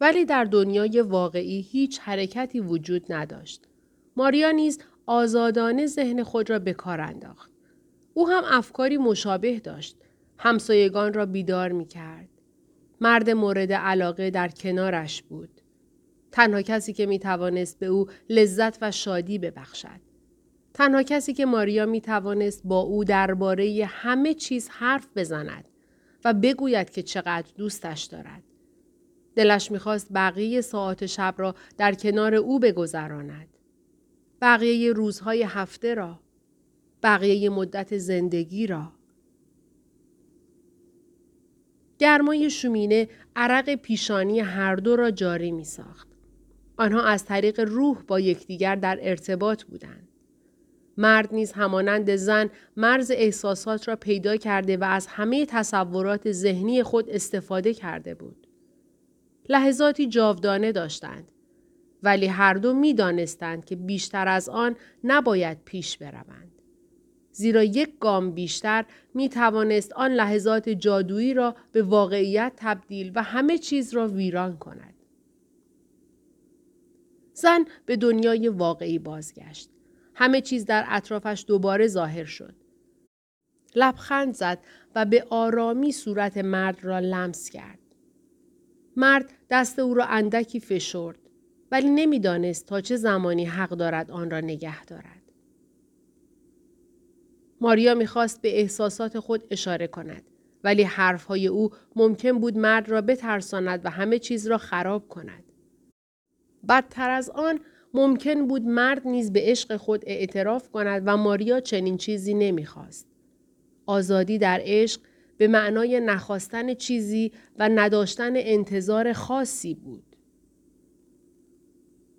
ولی در دنیای واقعی هیچ حرکتی وجود نداشت. ماریا نیز آزادانه ذهن خود را به کار انداخت. او هم افکاری مشابه داشت. همسایگان را بیدار می کرد. مرد مورد علاقه در کنارش بود. تنها کسی که می توانست به او لذت و شادی ببخشد. تنها کسی که ماریا می توانست با او درباره همه چیز حرف بزند و بگوید که چقدر دوستش دارد. دلش می‌خواست بقیه ساعت شب را در کنار او بگذراند. بقیه روزهای هفته را. بقیه مدت زندگی را. گرمای شومینه عرق پیشانی هر دو را جاری می ساخت. آنها از طریق روح با یکدیگر در ارتباط بودند. مرد نیز همانند زن مرز احساسات را پیدا کرده و از همه تصورات ذهنی خود استفاده کرده بود. لحظاتی جاودانه داشتند. ولی هر دو می دانستند که بیشتر از آن نباید پیش بروند. زیرا یک گام بیشتر می توانست آن لحظات جادویی را به واقعیت تبدیل و همه چیز را ویران کند. زن به دنیای واقعی بازگشت. همه چیز در اطرافش دوباره ظاهر شد. لبخند زد و به آرامی صورت مرد را لمس کرد. مرد دست او را اندکی فشرد ولی نمی‌دانست تا چه زمانی حق دارد آن را نگه دارد. ماریا می‌خواست به احساسات خود اشاره کند ولی حرفهای او ممکن بود مرد را بترساند و همه چیز را خراب کند. بدتر از آن ممکن بود مرد نیز به عشق خود اعتراف کند و ماریا چنین چیزی نمی‌خواست. آزادی در عشق به معنای نخواستن چیزی و نداشتن انتظار خاصی بود.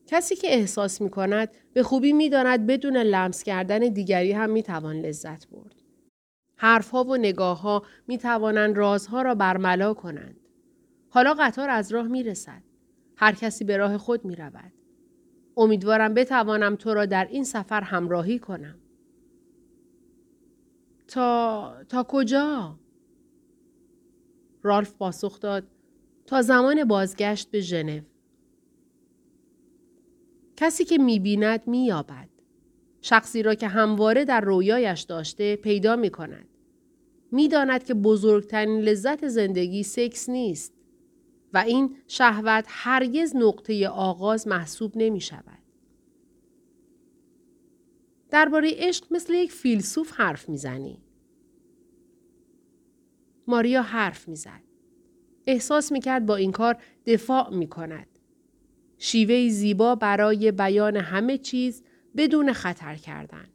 کسی که احساس می کند به خوبی می داند بدون لمس کردن دیگری هم می توان لذت برد. حرفها و نگاه ها می توانند رازها را برملا کنند. حالا قطار از راه می رسد. هر کسی به راه خود می رود. امیدوارم بتوانم تو را در این سفر همراهی کنم. تا تا کجا؟ رالف پاسخ داد تا زمان بازگشت به ژنو. کسی که می‌بیند مییابد. شخصی را که همواره در رویایش داشته پیدا می کند. می‌داند که بزرگترین لذت زندگی سکس نیست. و این شهوت هرگز نقطه آغاز محسوب نمی شود. درباره عشق مثل یک فیلسوف حرف می‌زنی. ماریا حرف می‌زد. احساس می‌کرد با این کار دفاع می کند. شیوه زیبا برای بیان همه چیز بدون خطر کردن.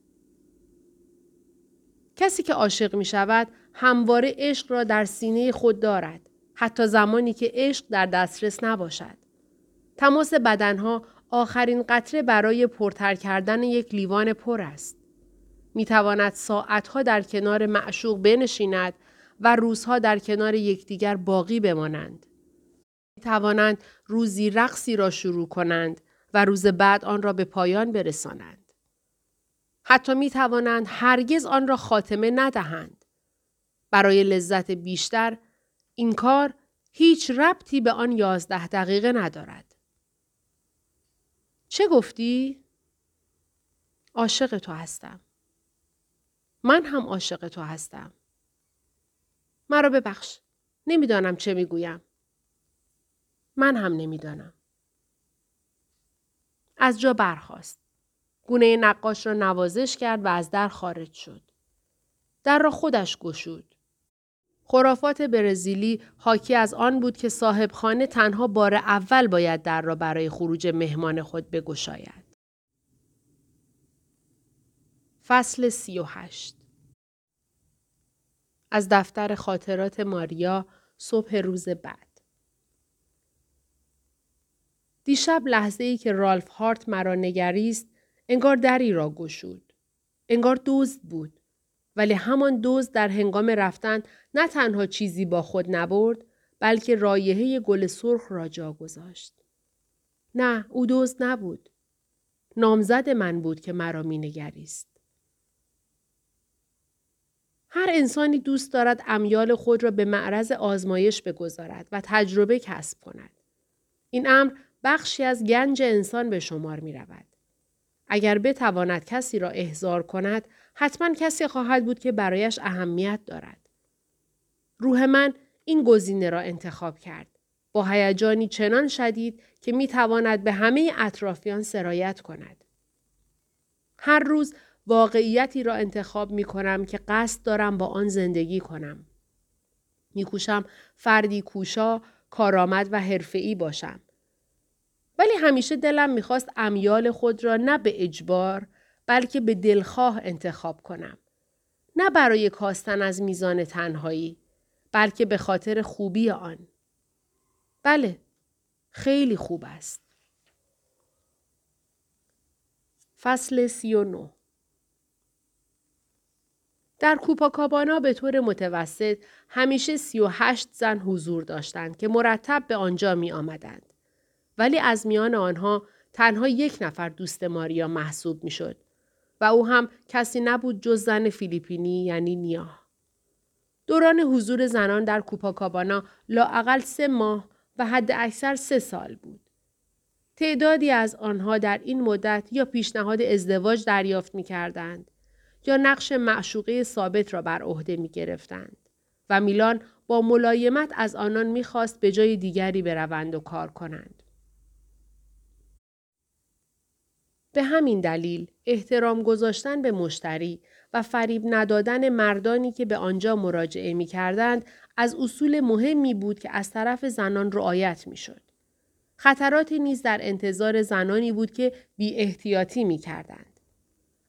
کسی که عاشق می شود همواره عشق را در سینه خود دارد. حتی زمانی که عشق در دسترس نباشد. تماس بدنها آخرین قطره برای پرتر کردن یک لیوان پر است. می تواند ساعتها در کنار معشوق بنشیند و روزها در کنار یکدیگر باقی بمانند. می توانند روزی رقصی را شروع کنند و روز بعد آن را به پایان برسانند. حتی می توانند هرگز آن را خاتمه ندهند. برای لذت بیشتر این کار هیچ ربطی به آن یازده دقیقه ندارد. چه گفتی؟ عاشق تو هستم. من هم عاشق تو هستم. مرا ببخش. نمی‌دانم چه می‌گویم. من هم نمی‌دانم. از جا برخاست. گونه نقاش را نوازش کرد و از در خارج شد. در را خودش گشود. خرافات برزیلی حاکی از آن بود که صاحب خانه تنها بار اول باید در را برای خروج مهمان خود بگشاید. فصل سی و هشت از دفتر خاطرات ماریا صبح روز بعد دیشب لحظه ای که رالف هارت مرا نگریست انگار دری را گشود. انگار دزد بود. ولی همان دوز در هنگام رفتن نه تنها چیزی با خود نبرد بلکه رایحه گل سرخ را جا گذاشت. نه او دوز نبود. نامزد من بود که مرا مینگریست. هر انسانی دوست دارد امیال خود را به معرض آزمایش بگذارد و تجربه کسب کند. این امر بخشی از گنج انسان به شمار می رود. اگر بتواند کسی را احضار کند حتما کسی خواهد بود که برایش اهمیت دارد. روح من این گزینه را انتخاب کرد. با هیجانی چنان شدید که می تواند به همه اطرافیان سرایت کند. هر روز واقعیتی را انتخاب می کنم که قصد دارم با آن زندگی کنم. می کوشم فردی کوشا، کارآمد و حرفه‌ای باشم. ولی همیشه دلم می‌خواست امیال خود را نه به اجبار بلکه به دلخواه انتخاب کنم. نه برای کاستن از میزان تنهایی بلکه به خاطر خوبی آن. بله، خیلی خوب است. فصل سی و نو در کوپاکابانا به طور متوسط همیشه سی و هشت زن حضور داشتند که مرتب به آنجا می آمدند. ولی از میان آنها تنها یک نفر دوست ماریا محسوب می شد و او هم کسی نبود جز زن فیلیپینی یعنی نیا. دوران حضور زنان در کوپاکابانا لااقل سه ماه و حد اکثر سه سال بود. تعدادی از آنها در این مدت یا پیشنهاد ازدواج دریافت می کردند یا نقش معشوقه ثابت را بر عهده می گرفتند و میلان با ملایمت از آنان می‌خواست به جای دیگری بروند و کار کنند. به همین دلیل احترام گذاشتن به مشتری و فریب ندادن مردانی که به آنجا مراجعه می کردند از اصول مهمی بود که از طرف زنان رعایت می شد. خطراتی نیز در انتظار زنانی بود که بی احتیاطی می کردند.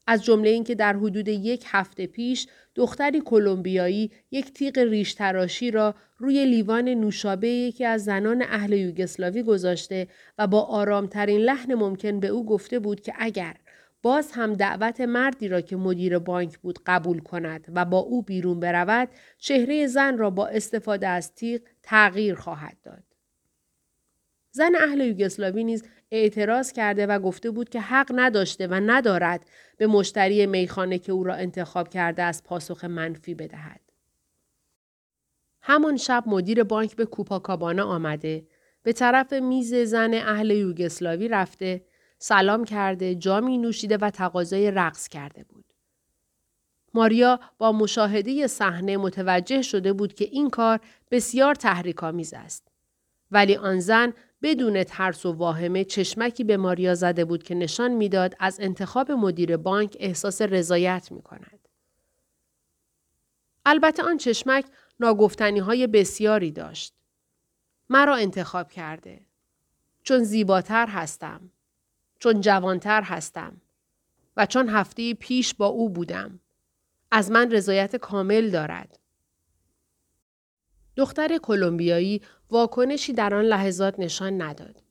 از جمله اینکه در حدود یک هفته پیش دختری کلمبیایی یک تیغ ریش تراشی را روی لیوان نوشابه یکی از زنان اهل یوگسلاوی گذاشته و با آرامترین لحن ممکن به او گفته بود که اگر باز هم دعوت مردی را که مدیر بانک بود قبول کند و با او بیرون برود چهره زن را با استفاده از تیغ تغییر خواهد داد. زن اهل یوگسلاوی نیز اعتراض کرده و گفته بود که حق نداشته و ندارد به مشتری میخانه که او را انتخاب کرده از پاسخ منفی بدهد. همان شب مدیر بانک به کوپاکابانا آمده به طرف میز زن اهل یوگسلاوی رفته سلام کرده جامی نوشیده و تقاضای رقص کرده بود. ماریا با مشاهده صحنه متوجه شده بود که این کار بسیار تحریک‌آمیز است. ولی آن زن بدون ترس و واهمه چشمکی به ماریا زده بود که نشان می‌داد از انتخاب مدیر بانک احساس رضایت می کند. البته آن چشمک ناگفتنی های بسیاری داشت. مرا انتخاب کرده. چون زیباتر هستم. چون جوانتر هستم. و چون هفته پیش با او بودم. از من رضایت کامل دارد. دختر کلمبیایی واکنشی در آن لحظات نشان نداد.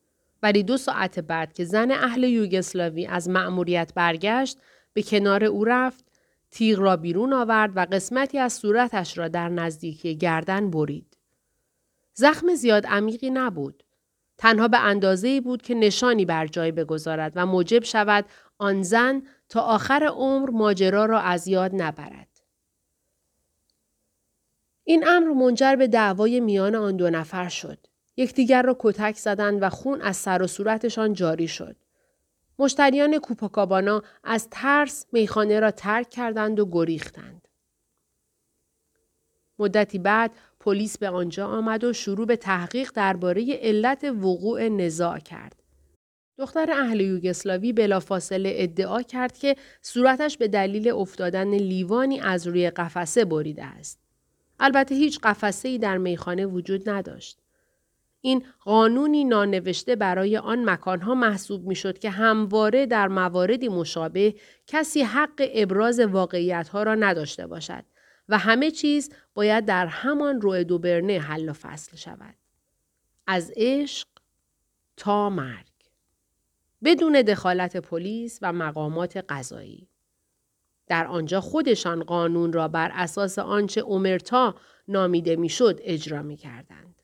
ولی دو ساعت بعد که زن اهل یوگسلاوی از مأموریت برگشت به کنار او رفت تیغ را بیرون آورد و قسمتی از صورتش را در نزدیکی گردن برید. زخم زیاد عمیقی نبود. تنها به اندازه بود که نشانی بر جای بگذارد و موجب شود آن زن تا آخر عمر ماجرا را از یاد نبرد. این امر منجر به دعوای میان آن دو نفر شد. یکدیگر را کتک زدند و خون از سر و صورتشان جاری شد. مشتریان کوپاکابانا از ترس میخانه را ترک کردند و گریختند. مدتی بعد پلیس به آنجا آمد و شروع به تحقیق درباره علت وقوع نزاع کرد. دختر اهل یوگسلاوی بلافاصله ادعا کرد که صورتش به دلیل افتادن لیوانی از روی قفسه بریده است. البته هیچ قفسه ای در میخانه وجود نداشت. این قانونی نانوشته برای آن مکانها محسوب می شد که همواره در مواردی مشابه کسی حق ابراز واقعیتها را نداشته باشد و همه چیز باید در همان روی دوبرنه حل و فصل شود. از عشق تا مرگ. بدون دخالت پلیس و مقامات قضایی. در آنجا خودشان قانون را بر اساس آنچه اومرتا نامیده می‌شد اجرا می کردند.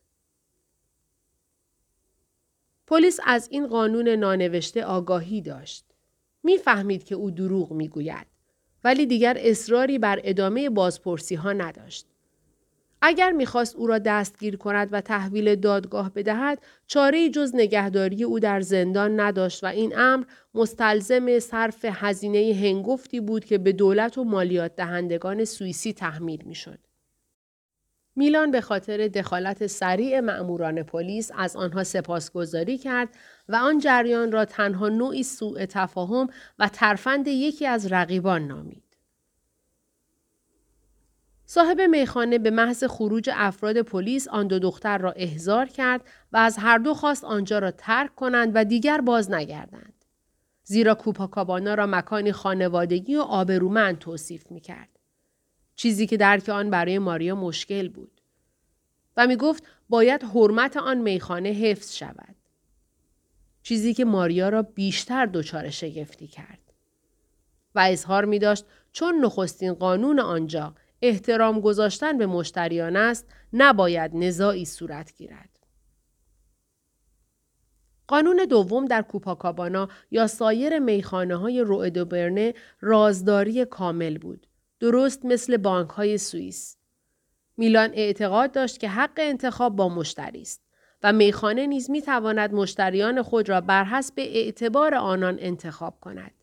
پلیس از این قانون نانوشته آگاهی داشت. می‌فهمید که او دروغ می‌گوید ولی دیگر اصراری بر ادامه بازپرسی ها نداشت. اگر می‌خواست او را دستگیر کند و تحویل دادگاه بدهد چاره جز نگهداری او در زندان نداشت و این امر مستلزم صرف هزینه هنگفتی بود که به دولت و مالیات دهندگان سوئیسی تحمیل می‌شد. میلان به خاطر دخالت سریع مأموران پلیس از آنها سپاسگزاری کرد و آن جریان را تنها نوعی سوء تفاهم و ترفند یکی از رقیبان نامید. صاحب میخانه به محض خروج افراد پلیس آن دو دختر را احضار کرد و از هر دو خواست آنجا را ترک کنند و دیگر باز نگردند. زیرا کوپاکابانا را مکانی خانوادگی و آبرومند توصیف می کرد. چیزی که درک آن برای ماریا مشکل بود. و می گفت باید حرمت آن میخانه حفظ شود. چیزی که ماریا را بیشتر دچار شگفتی کرد. و اظهار می داشت چون نخستین قانون آنجا احترام گذاشتن به مشتریان است نباید نزاعی صورت گیرد. قانون دوم در کوپاکابانا یا سایر میخانه های برنه رازداری کامل بود. درست مثل بانک های سوئیس. میلان اعتقاد داشت که حق انتخاب با مشتری است و میخانه نیز می تواند مشتریان خود را بر حسب اعتبار آنان انتخاب کند.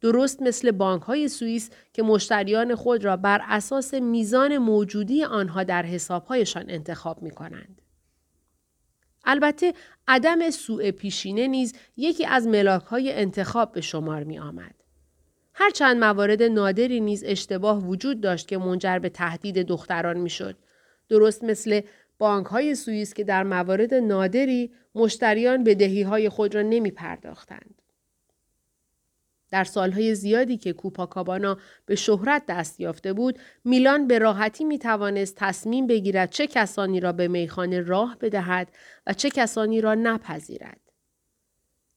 درست مثل بانک های سوئیس که مشتریان خود را بر اساس میزان موجودی آنها در حسابهایشان انتخاب می کنند. البته عدم سوء پیشینه نیز یکی از ملاک های انتخاب به شمار می آمد. هرچند موارد نادری نیز اشتباه وجود داشت که منجر به تهدید دختران می‌شد. درست مثل بانک های سوئیس که در موارد نادری مشتریان به دهی های خود را نمی پرداختند. در سالهای زیادی که کوپاکابانا به شهرت دست یافته بود، میلان به راحتی می توانست تصمیم بگیرد چه کسانی را به میخانه راه بدهد و چه کسانی را نپذیرد.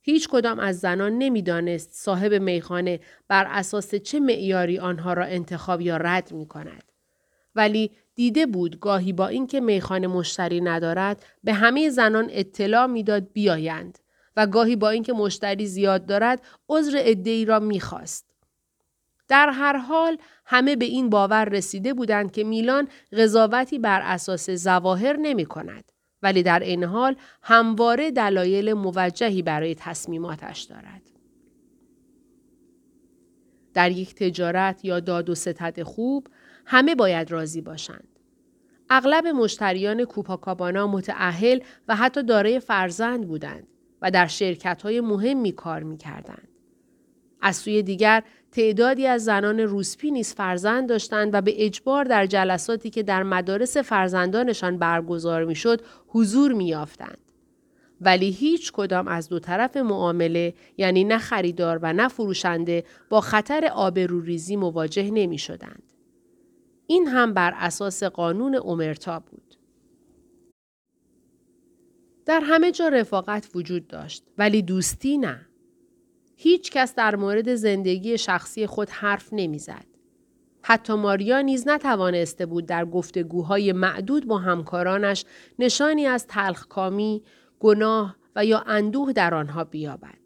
هیچ کدام از زنان نمی‌دانست صاحب میخانه بر اساس چه معیاری آنها را انتخاب یا رد می کند. ولی دیده بود گاهی با اینکه میخانه مشتری ندارد به همه زنان اطلاع می‌داد بیایند و گاهی با اینکه مشتری زیاد دارد عذر عدهای را می‌خواست. در هر حال همه به این باور رسیده بودند که میلان قضاوتی بر اساس زواهر نمی کند ولی در این حال همواره دلایل موجهی برای تصمیماتش دارد. در یک تجارت یا داد و ستد خوب همه باید راضی باشند. اغلب مشتریان کوپاکابانا متعهل و حتی دارای فرزند بودند و در شرکت های مهمی کار می کردند. از سوی دیگر تعدادی از زنان روسپی نیز فرزند داشتند و به اجبار در جلساتی که در مدارس فرزندانشان برگزار می‌شد حضور میافتند ولی هیچ کدام از دو طرف معامله یعنی نه خریدار و نه فروشنده با خطر آبروریزی مواجه نمی شدند. این هم بر اساس قانون اومرتا بود. در همه جا رفاقت وجود داشت ولی دوستی نه. هیچ کس در مورد زندگی شخصی خود حرف نمی‌زد. حتی ماریا نیز نتوانسته بود در گفتگوهای معدود با همکارانش نشانی از تلخکامی، گناه و یا اندوه در آنها بیابد.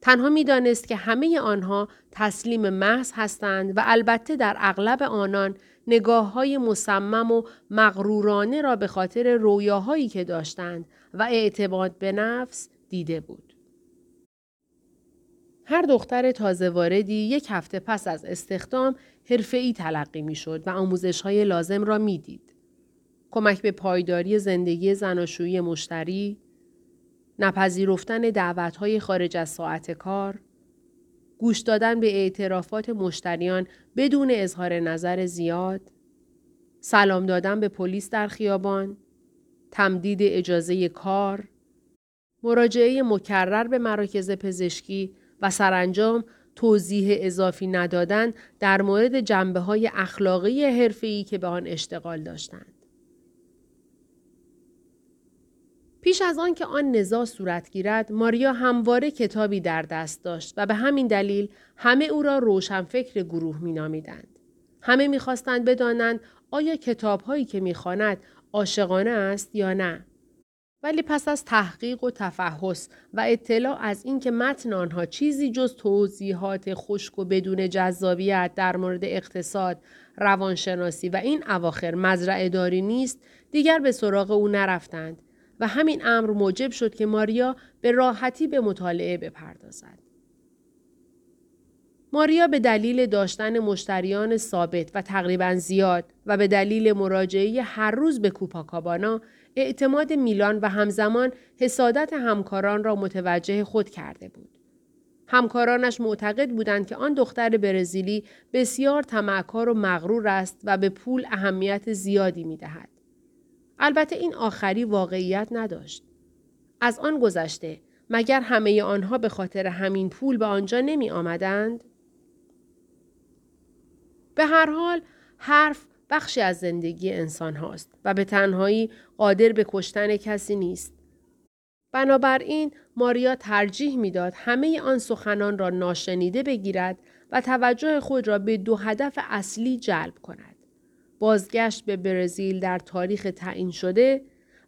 تنها می‌دانست که همه آنها تسلیم محض هستند و البته در اغلب آنان نگاه های مصمم و مغرورانه را به خاطر رویاهایی که داشتند و اعتماد به نفس دیده بود. هر دختر تازه واردی یک هفته پس از استخدام حرفه‌ای تلقی می‌شد و آموزش های لازم را می‌دید. کمک به پایداری زندگی زناشویی مشتری، نپذیرفتن دعوتهای خارج از ساعت کار، گوش دادن به اعترافات مشتریان بدون اظهار نظر زیاد، سلام دادن به پلیس در خیابان، تمدید اجازه کار، مراجعه مکرر به مراکز پزشکی و سرانجام توضیح اضافی ندادن در مورد جنبه های اخلاقی حرفه‌ای که به آن اشتغال داشتند. پیش از آن که آن نزاع صورت گیرد ماریا همواره کتابی در دست داشت و به همین دلیل همه او را روشنفکر گروه مینامیدند همه می‌خواستند بدانند آیا کتابهایی که می‌خواند عاشقانه است یا نه ولی پس از تحقیق و تفحص و اطلاع از اینکه متن آنها چیزی جز توضیحات خشک و بدون جذابیت در مورد اقتصاد، روانشناسی و این اواخر مزرعه داری نیست، دیگر به سراغ او نرفتند و همین امر موجب شد که ماریا به راحتی به مطالعه بپردازد. ماریا به دلیل داشتن مشتریان ثابت و تقریبا زیاد و به دلیل مراجعه هر روز به کوپاکابانا اعتماد میلان و همزمان حسادت همکاران را متوجه خود کرده بود. همکارانش معتقد بودند که آن دختر برزیلی بسیار تمعکار و مغرور است و به پول اهمیت زیادی می دهد. البته این آخری واقعیت نداشت. از آن گذشته مگر همه آنها به خاطر همین پول به آنجا نمی آمدند؟ به هر حال حرف بخشی از زندگی انسان هاست و به تنهایی قادر به کشتن کسی نیست. بنابراین ماریا ترجیح می‌داد همه آن سخنان را ناشنیده بگیرد و توجه خود را به دو هدف اصلی جلب کند. بازگشت به برزیل در تاریخ تعیین شده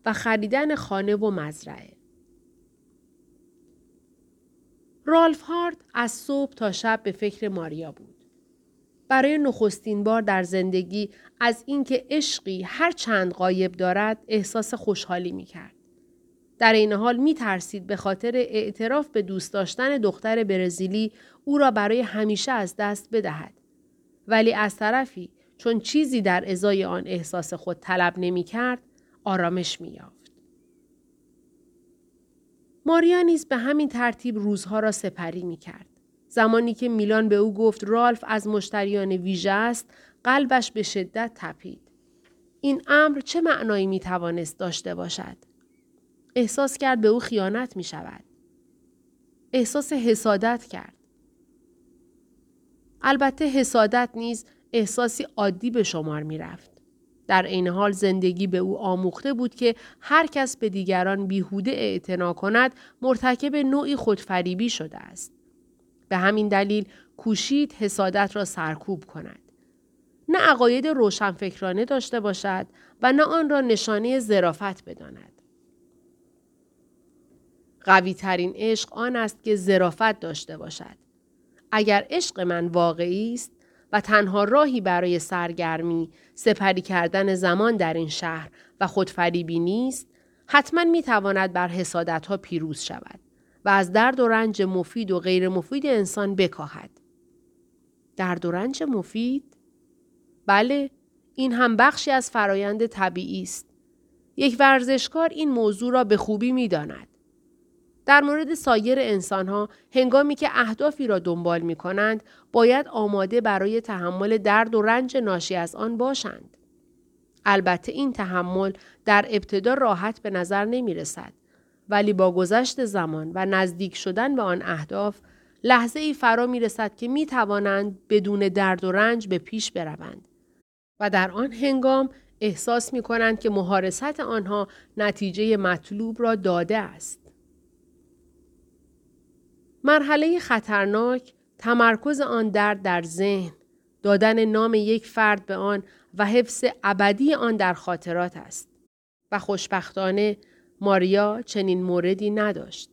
و خریدن خانه و مزرعه. رالف هارد از صبح تا شب به فکر ماریا بود. برای نخستین بار در زندگی از اینکه عشقی هر چند قایب دارد احساس خوشحالی می کرد. در این حال می ترسید به خاطر اعتراف به دوست داشتن دختر برزیلی او را برای همیشه از دست بدهد. ولی از طرفی چون چیزی در ازای آن احساس خود طلب نمی کرد آرامش می یافت. ماریا نیز به همین ترتیب روزها را سپری می کرد. زمانی که میلان به او گفت رالف از مشتریان ویژه است قلبش به شدت تپید. این امر چه معنایی می توانست داشته باشد؟ احساس کرد به او خیانت می شود. احساس حسادت کرد. البته حسادت نیز احساسی عادی به شمار می رفت. در عین حال زندگی به او آموخته بود که هر کس به دیگران بیهوده اعتنا کند مرتکب نوعی خودفریبی شده است. به همین دلیل کوشید حسادت را سرکوب کند. نه عقاید روشنفکرانه داشته باشد و نه آن را نشانه زرافت بداند. قوی ترین عشق آن است که زرافت داشته باشد. اگر عشق من واقعی است و تنها راهی برای سرگرمی سپری کردن زمان در این شهر و خودفریبی نیست حتما می تواند بر حسادت ها پیروز شود و از درد و رنج مفید و غیر مفید انسان بکاهد. درد و رنج مفید؟ بله، این هم بخشی از فرایند طبیعی است. یک ورزشکار این موضوع را به خوبی می داند. در مورد سایر انسانها هنگامی که اهدافی را دنبال می کنند باید آماده برای تحمل درد و رنج ناشی از آن باشند. البته این تحمل در ابتدا راحت به نظر نمی رسد. ولی با گذشت زمان و نزدیک شدن به آن اهداف لحظه ای فرا می رسد که می توانند بدون درد و رنج به پیش بروند. و در آن هنگام احساس می کنند که مهارست آنها نتیجه مطلوب را داده است. مرحله خطرناک تمرکز آن درد در ذهن، دادن نام یک فرد به آن و حفظ ابدی آن در خاطرات است. و خوشبختانه ماریا چنین موردی نداشت.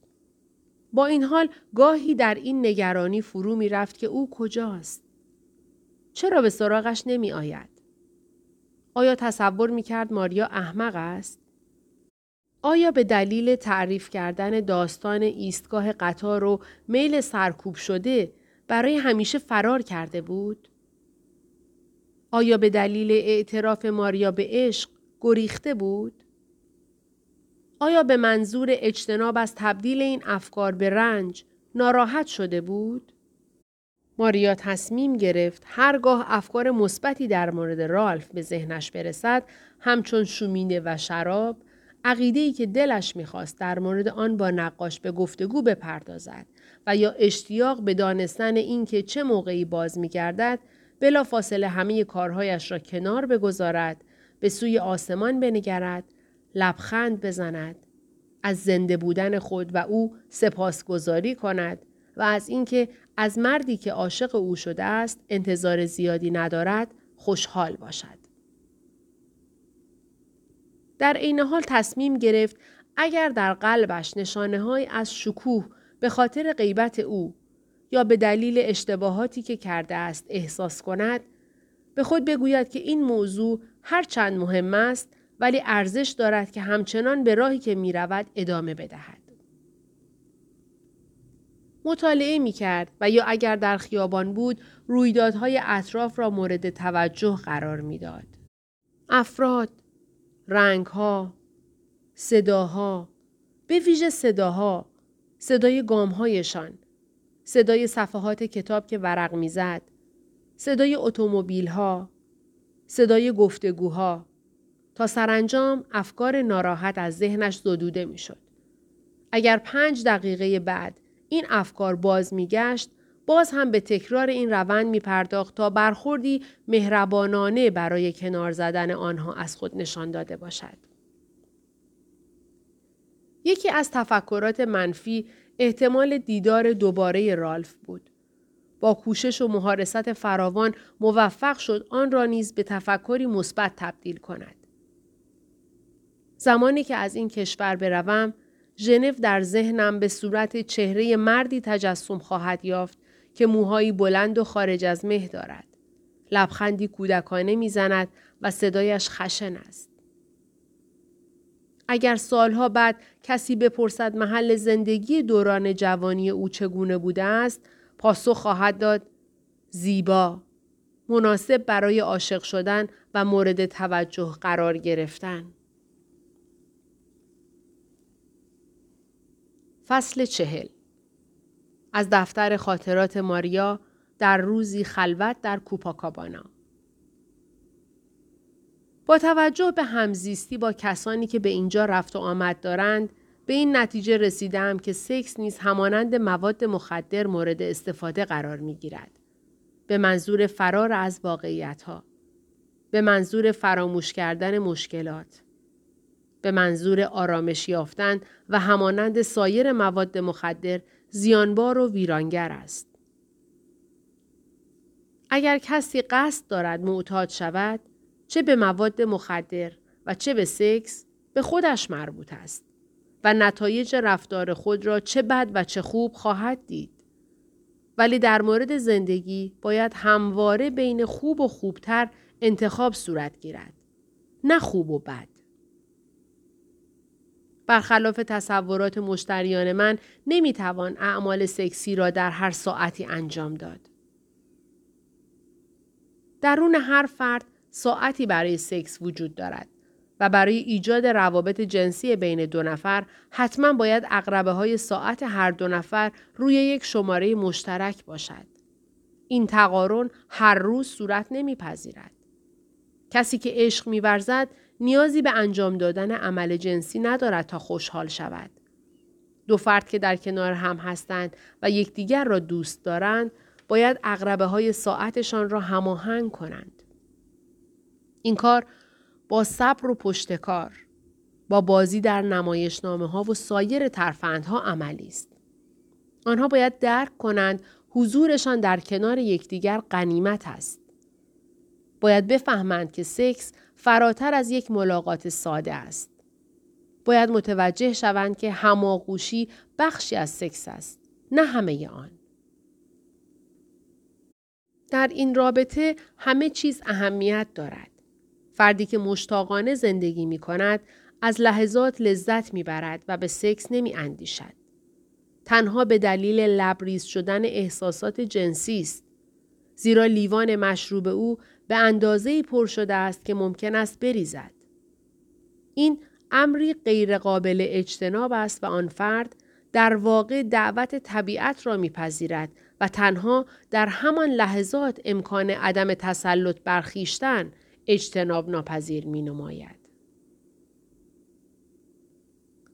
با این حال گاهی در این نگرانی فرو می رفت که او کجاست؟ چرا به سراغش نمی آید؟ آیا تصور می کرد ماریا احمق است؟ آیا به دلیل تعریف کردن داستان ایستگاه قطار و میل سرکوب شده برای همیشه فرار کرده بود؟ آیا به دلیل اعتراف ماریا به عشق گریخته بود؟ آیا به منظور اجتناب از تبدیل این افکار به رنج ناراحت شده بود؟ ماریا تصمیم گرفت هرگاه افکار مثبتی در مورد رالف به ذهنش برسد همچون شومینه و شراب عقیده که دلش می‌خواست در مورد آن با نقاش به گفتگو بپردازد و یا اشتیاق به دانستن اینکه چه موقعی باز میگردد بلا فاصله همه کارهایش را کنار بگذارد به سوی آسمان بنگرد لبخند بزند از زنده بودن خود و او سپاسگزاری کند و از اینکه از مردی که عاشق او شده است انتظار زیادی ندارد خوشحال باشد. در عین حال تصمیم گرفت اگر در قلبش نشانه های از شکوه به خاطر غیبت او یا به دلیل اشتباهاتی که کرده است احساس کند به خود بگوید که این موضوع هرچند مهم است ولی ارزش دارد که همچنان به راهی که می رود ادامه بدهد. مطالعه می کرد و یا اگر در خیابان بود رویدادهای اطراف را مورد توجه قرار می‌داد. افراد، رنگها، صداها، به ویژه صداها، صدای گامهایشان، صدای صفحات کتاب که ورق می‌زد، صدای اتومبیل ها، صدای گفتگوها تا سرانجام افکار ناراحت از ذهنش زدوده می‌شد. اگر پنج دقیقه بعد این افکار باز میگشت باز هم به تکرار این روند می پرداخت تا برخوردی مهربانانه برای کنار زدن آنها از خود نشان داده باشد. یکی از تفکرات منفی احتمال دیدار دوباره رالف بود. با کوشش و مهارست فراوان موفق شد آن را نیز به تفکری مثبت تبدیل کند. زمانی که از این کشور بروم، ژنو در ذهنم به صورت چهره مردی تجسم خواهد یافت که موهایی بلند و خارج از مه دارد. لبخندی کودکانه می‌زند و صدایش خشن است. اگر سالها بعد کسی بپرسد محل زندگی دوران جوانی او چگونه بوده است، پاسخ خواهد داد زیبا، مناسب برای عاشق شدن و مورد توجه قرار گرفتن. فصل چهل از دفتر خاطرات ماریا در روزی خلوت در کوپاکابانا با توجه به همزیستی با کسانی که به اینجا رفت و آمد دارند به این نتیجه رسیدم که سکس نیز همانند مواد مخدر مورد استفاده قرار می گیرد. به منظور فرار از واقعیت ها. به منظور فراموش کردن مشکلات. به منظور آرامش یافتن و همانند سایر مواد مخدر زیانبار و ویرانگر است. اگر کسی قصد دارد معتاد شود چه به مواد مخدر و چه به سکس به خودش مربوط است و نتایج رفتار خود را چه بد و چه خوب خواهد دید. ولی در مورد زندگی باید همواره بین خوب و خوبتر انتخاب صورت گیرد. نه خوب و بد. برخلاف تصورات مشتریان من نمی‌توان اعمال سکسی را در هر ساعتی انجام داد. درون هر فرد ساعتی برای سکس وجود دارد و برای ایجاد روابط جنسی بین دو نفر حتما باید اقربه های ساعت هر دو نفر روی یک شماره مشترک باشد. این تقارن هر روز صورت نمیپذیرد. کسی که عشق میورزد نیازی به انجام دادن عمل جنسی ندارد تا خوشحال شود. دو فرد که در کنار هم هستند و یکدیگر را دوست دارند باید اقربه های ساعتشان را هماهنگ کنند. این کار با صبر و پشتکار با بازی در نمایشنامه ها و سایر ترفندها عملی است. آنها باید درک کنند حضورشان در کنار یکدیگر غنیمت است. باید بفهمند که سکس فراتر از یک ملاقات ساده است. باید متوجه شوند که هماغوشی بخشی از سکس است، نه همه آن. در این رابطه همه چیز اهمیت دارد. فردی که مشتاقانه زندگی می کند از لحظات لذت می برد و به سکس نمی اندیشد. تنها به دلیل لبریز شدن احساسات جنسی است. زیرا لیوان مشروب او به اندازه پر شده است که ممکن است بریزد. این امری غیرقابل اجتناب است و آن فرد در واقع دعوت طبیعت را میپذیرد و تنها در همان لحظات امکان عدم تسلط برخیشتن اجتناب ناپذیر می نماید.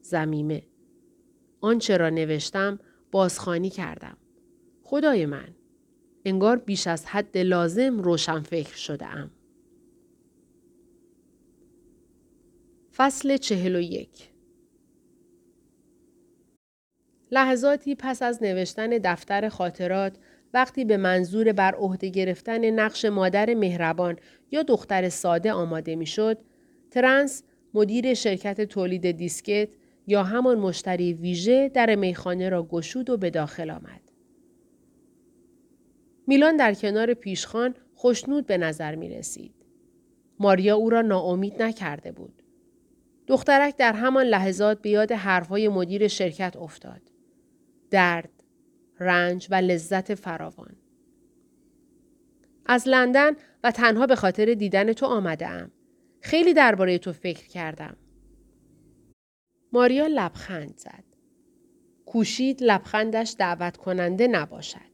زمیمه آنچه را نوشتم بازخانی کردم. خدای من انگار بیش از حد لازم روشن فکر شده ام. فصل چهل و یک لحظاتی پس از نوشتن دفتر خاطرات وقتی به منظور بر عهده گرفتن نقش مادر مهربان یا دختر ساده آماده می‌شد، ترنس مدیر شرکت تولید دیسکت یا همان مشتری ویژه در میخانه را گشود و به داخل آمد. میلان در کنار پیشخان خوشنود به نظر می رسید. ماریا او را ناامید نکرده بود. دخترک در همان لحظات به یاد حرفهای مدیر شرکت افتاد. درد، رنج و لذت فراوان. از لندن و تنها به خاطر دیدن تو آمده ام. خیلی درباره تو فکر کردم. ماریا لبخند زد. کوشید لبخندش دعوت کننده نباشد.